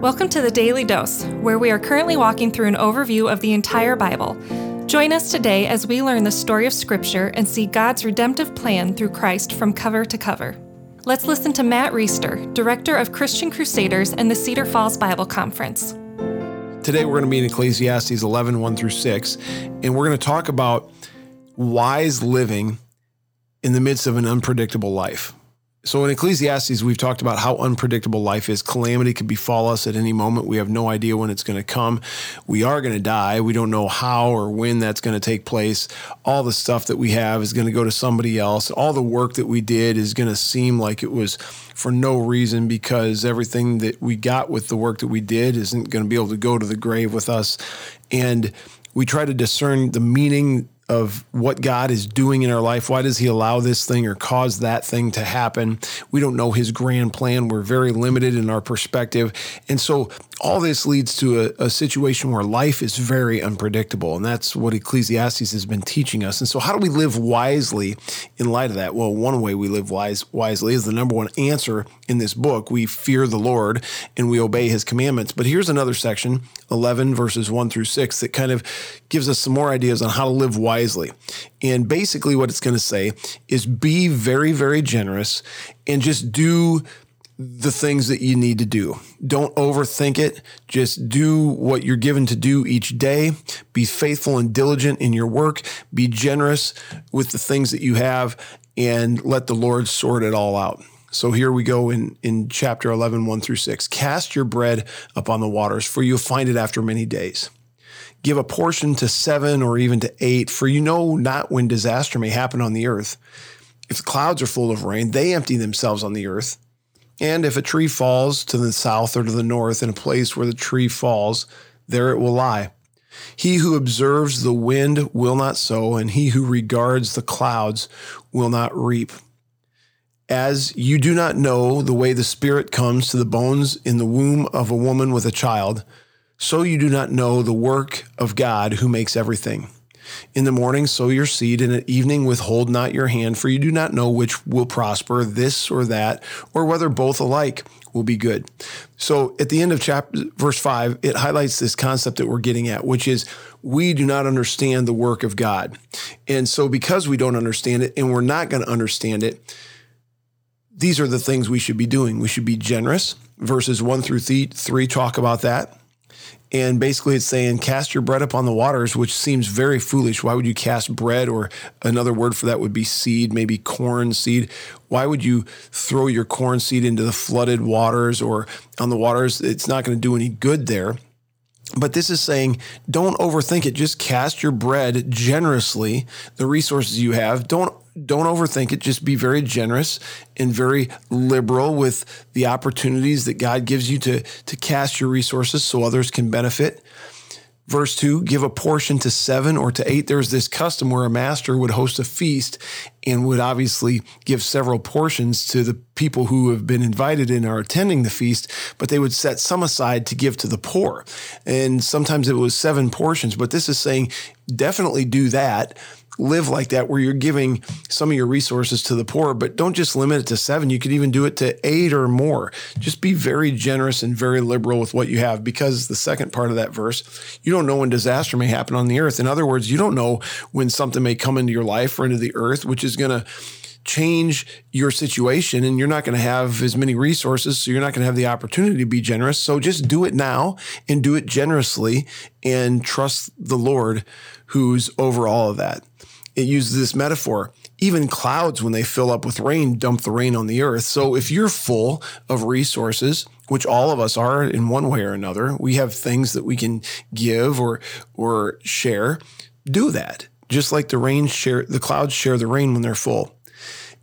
Welcome to the Daily Dose, where we are currently walking through an overview of the entire Bible. Join us today as we learn the story of Scripture and see God's redemptive plan through Christ from cover to cover. Let's listen to Matt Reisetter, Director of Christian Crusaders and the Cedar Falls Bible Conference. Today we're going to be in Ecclesiastes 11, 1 through 6, and we're going to talk about wise living in the midst of an unpredictable life. So in Ecclesiastes, we've talked about how unpredictable life is. Calamity could befall us at any moment. We have no idea when it's going to come. We are going to die. We don't know how or when that's going to take place. All the stuff that we have is going to go to somebody else. All the work that we did is going to seem like it was for no reason because everything that we got with the work that we did isn't going to be able to go to the grave with us. And we try to discern the meaning of what God is doing in our life. Why does He allow this thing or cause that thing to happen? We don't know His grand plan. We're very limited in our perspective. And so all this leads to a, a, situation where life is very unpredictable. And that's what Ecclesiastes has been teaching us. And so, how do we live wisely in light of that? Well, one way we live wise, wisely is the number one answer in this book. We fear the Lord and we obey his commandments. But here's another section, 11 verses 1 through 6, that kind of gives us some more ideas on how to live wisely. And basically, what it's going to say is be very, very generous and just do the things that you need to do. Don't overthink it. Just do what you're given to do each day. Be faithful and diligent in your work. Be generous with the things that you have and let the Lord sort it all out. So here we go in, in chapter 11, 1 through 6. Cast your bread upon the waters, for you'll find it after many days. Give a portion to seven or even to eight, for you know not when disaster may happen on the earth. If the clouds are full of rain, they empty themselves on the earth. And if a tree falls to the south or to the north in a place where the tree falls, there it will lie. He who observes the wind will not sow, and he who regards the clouds will not reap. As you do not know the way the Spirit comes to the bones in the womb of a woman with a child, so you do not know the work of God who makes everything. In the morning, sow your seed, and at evening, withhold not your hand, for you do not know which will prosper, this or that, or whether both alike will be good. So at the end of chapter verse 5, it highlights this concept that we're getting at, which is we do not understand the work of God. And so because we don't understand it and we're not going to understand it, these are the things we should be doing. We should be generous. Verses 1 through 3 talk about that. And basically, it's saying, cast your bread upon the waters, which seems very foolish. Why would you cast bread? Or another word for that would be seed, maybe corn seed. Why would you throw your corn seed into the flooded waters or on the waters? It's not going to do any good there. But this is saying, don't overthink it. Just cast your bread generously, the resources you have. Don't don't overthink it. Just be very generous and very liberal with the opportunities that God gives you to, to cast your resources so others can benefit. Verse 2 give a portion to seven or to eight. There's this custom where a master would host a feast and would obviously give several portions to the people who have been invited and are attending the feast, but they would set some aside to give to the poor. And sometimes it was seven portions, but this is saying definitely do that live like that where you're giving some of your resources to the poor, but don't just limit it to seven. You could even do it to eight or more. Just be very generous and very liberal with what you have because the second part of that verse, you don't know when disaster may happen on the earth. In other words, you don't know when something may come into your life or into the earth, which is going to change your situation and you're not going to have as many resources so you're not going to have the opportunity to be generous so just do it now and do it generously and trust the lord who's over all of that it uses this metaphor. Even clouds, when they fill up with rain, dump the rain on the earth. So if you're full of resources, which all of us are in one way or another, we have things that we can give or or share. Do that. Just like the rain share the clouds share the rain when they're full.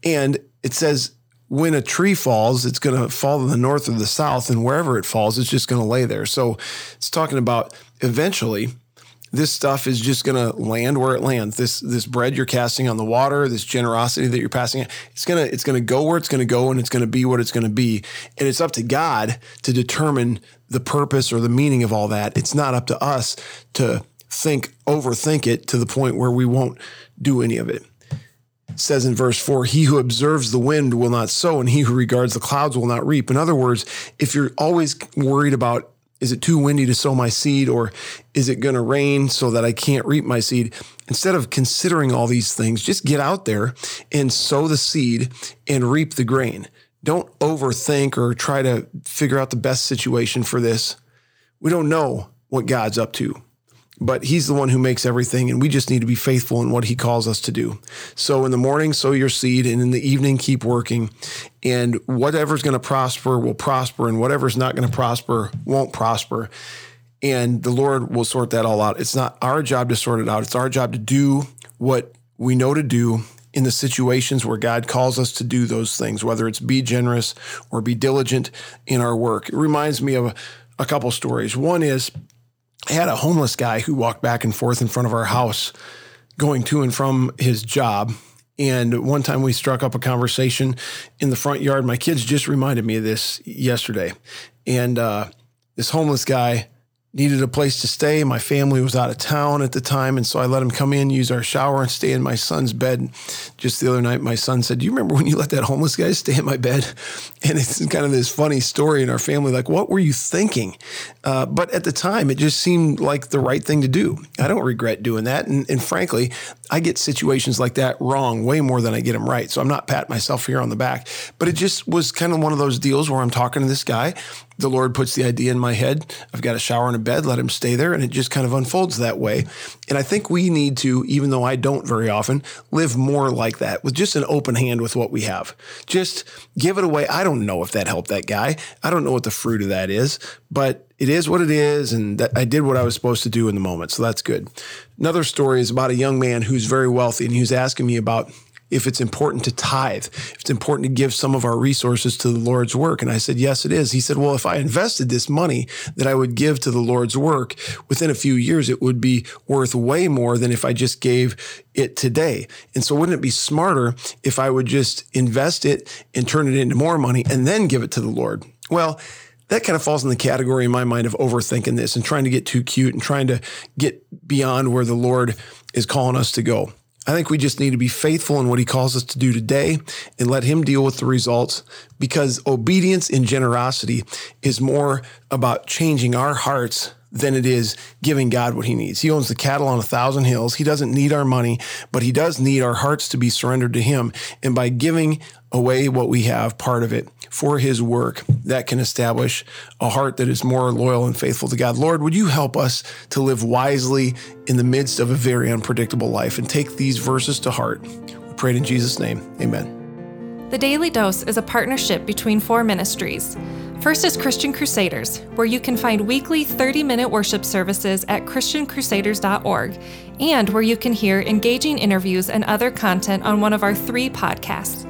And it says when a tree falls, it's going to fall to the north or the south, and wherever it falls, it's just going to lay there. So it's talking about eventually this stuff is just going to land where it lands. This this bread you're casting on the water, this generosity that you're passing, it's gonna it's gonna go where it's gonna go, and it's gonna be what it's gonna be. And it's up to God to determine the purpose or the meaning of all that. It's not up to us to think overthink it to the point where we won't do any of it. says in verse 4 He who observes the wind will not sow, and he who regards the clouds will not reap. In other words, if you're always worried about is it too windy to sow my seed or is it going to rain so that I can't reap my seed? Instead of considering all these things, just get out there and sow the seed and reap the grain. Don't overthink or try to figure out the best situation for this. We don't know what God's up to but he's the one who makes everything and we just need to be faithful in what he calls us to do. So in the morning sow your seed and in the evening keep working. And whatever's going to prosper will prosper and whatever's not going to prosper won't prosper. And the lord will sort that all out. It's not our job to sort it out. It's our job to do what we know to do in the situations where God calls us to do those things, whether it's be generous or be diligent in our work. It reminds me of a, a couple stories. One is I had a homeless guy who walked back and forth in front of our house going to and from his job. And one time we struck up a conversation in the front yard. My kids just reminded me of this yesterday. And uh, this homeless guy needed a place to stay. My family was out of town at the time. And so I let him come in, use our shower, and stay in my son's bed. Just the other night, my son said, Do you remember when you let that homeless guy stay in my bed? And it's kind of this funny story in our family like, what were you thinking? Uh, but at the time, it just seemed like the right thing to do. I don't regret doing that. And, and frankly, I get situations like that wrong way more than I get them right. So I'm not patting myself here on the back. But it just was kind of one of those deals where I'm talking to this guy the Lord puts the idea in my head. I've got a shower and a bed, let him stay there. And it just kind of unfolds that way. And I think we need to, even though I don't very often, live more like that with just an open hand with what we have. Just give it away. I don't know if that helped that guy. I don't know what the fruit of that is, but it is what it is. And I did what I was supposed to do in the moment. So that's good. Another story is about a young man who's very wealthy and he was asking me about if it's important to tithe, if it's important to give some of our resources to the Lord's work. And I said, yes, it is. He said, well, if I invested this money that I would give to the Lord's work within a few years, it would be worth way more than if I just gave it today. And so wouldn't it be smarter if I would just invest it and turn it into more money and then give it to the Lord? Well, that kind of falls in the category in my mind of overthinking this and trying to get too cute and trying to get beyond where the Lord is calling us to go. I think we just need to be faithful in what he calls us to do today and let him deal with the results because obedience and generosity is more about changing our hearts than it is giving God what he needs. He owns the cattle on a thousand hills. He doesn't need our money, but he does need our hearts to be surrendered to him. And by giving away what we have, part of it, for his work, that can establish a heart that is more loyal and faithful to God. Lord, would you help us to live wisely in the midst of a very unpredictable life and take these verses to heart? We pray in Jesus' name. Amen. The Daily Dose is a partnership between four ministries. First is Christian Crusaders, where you can find weekly 30 minute worship services at ChristianCrusaders.org and where you can hear engaging interviews and other content on one of our three podcasts.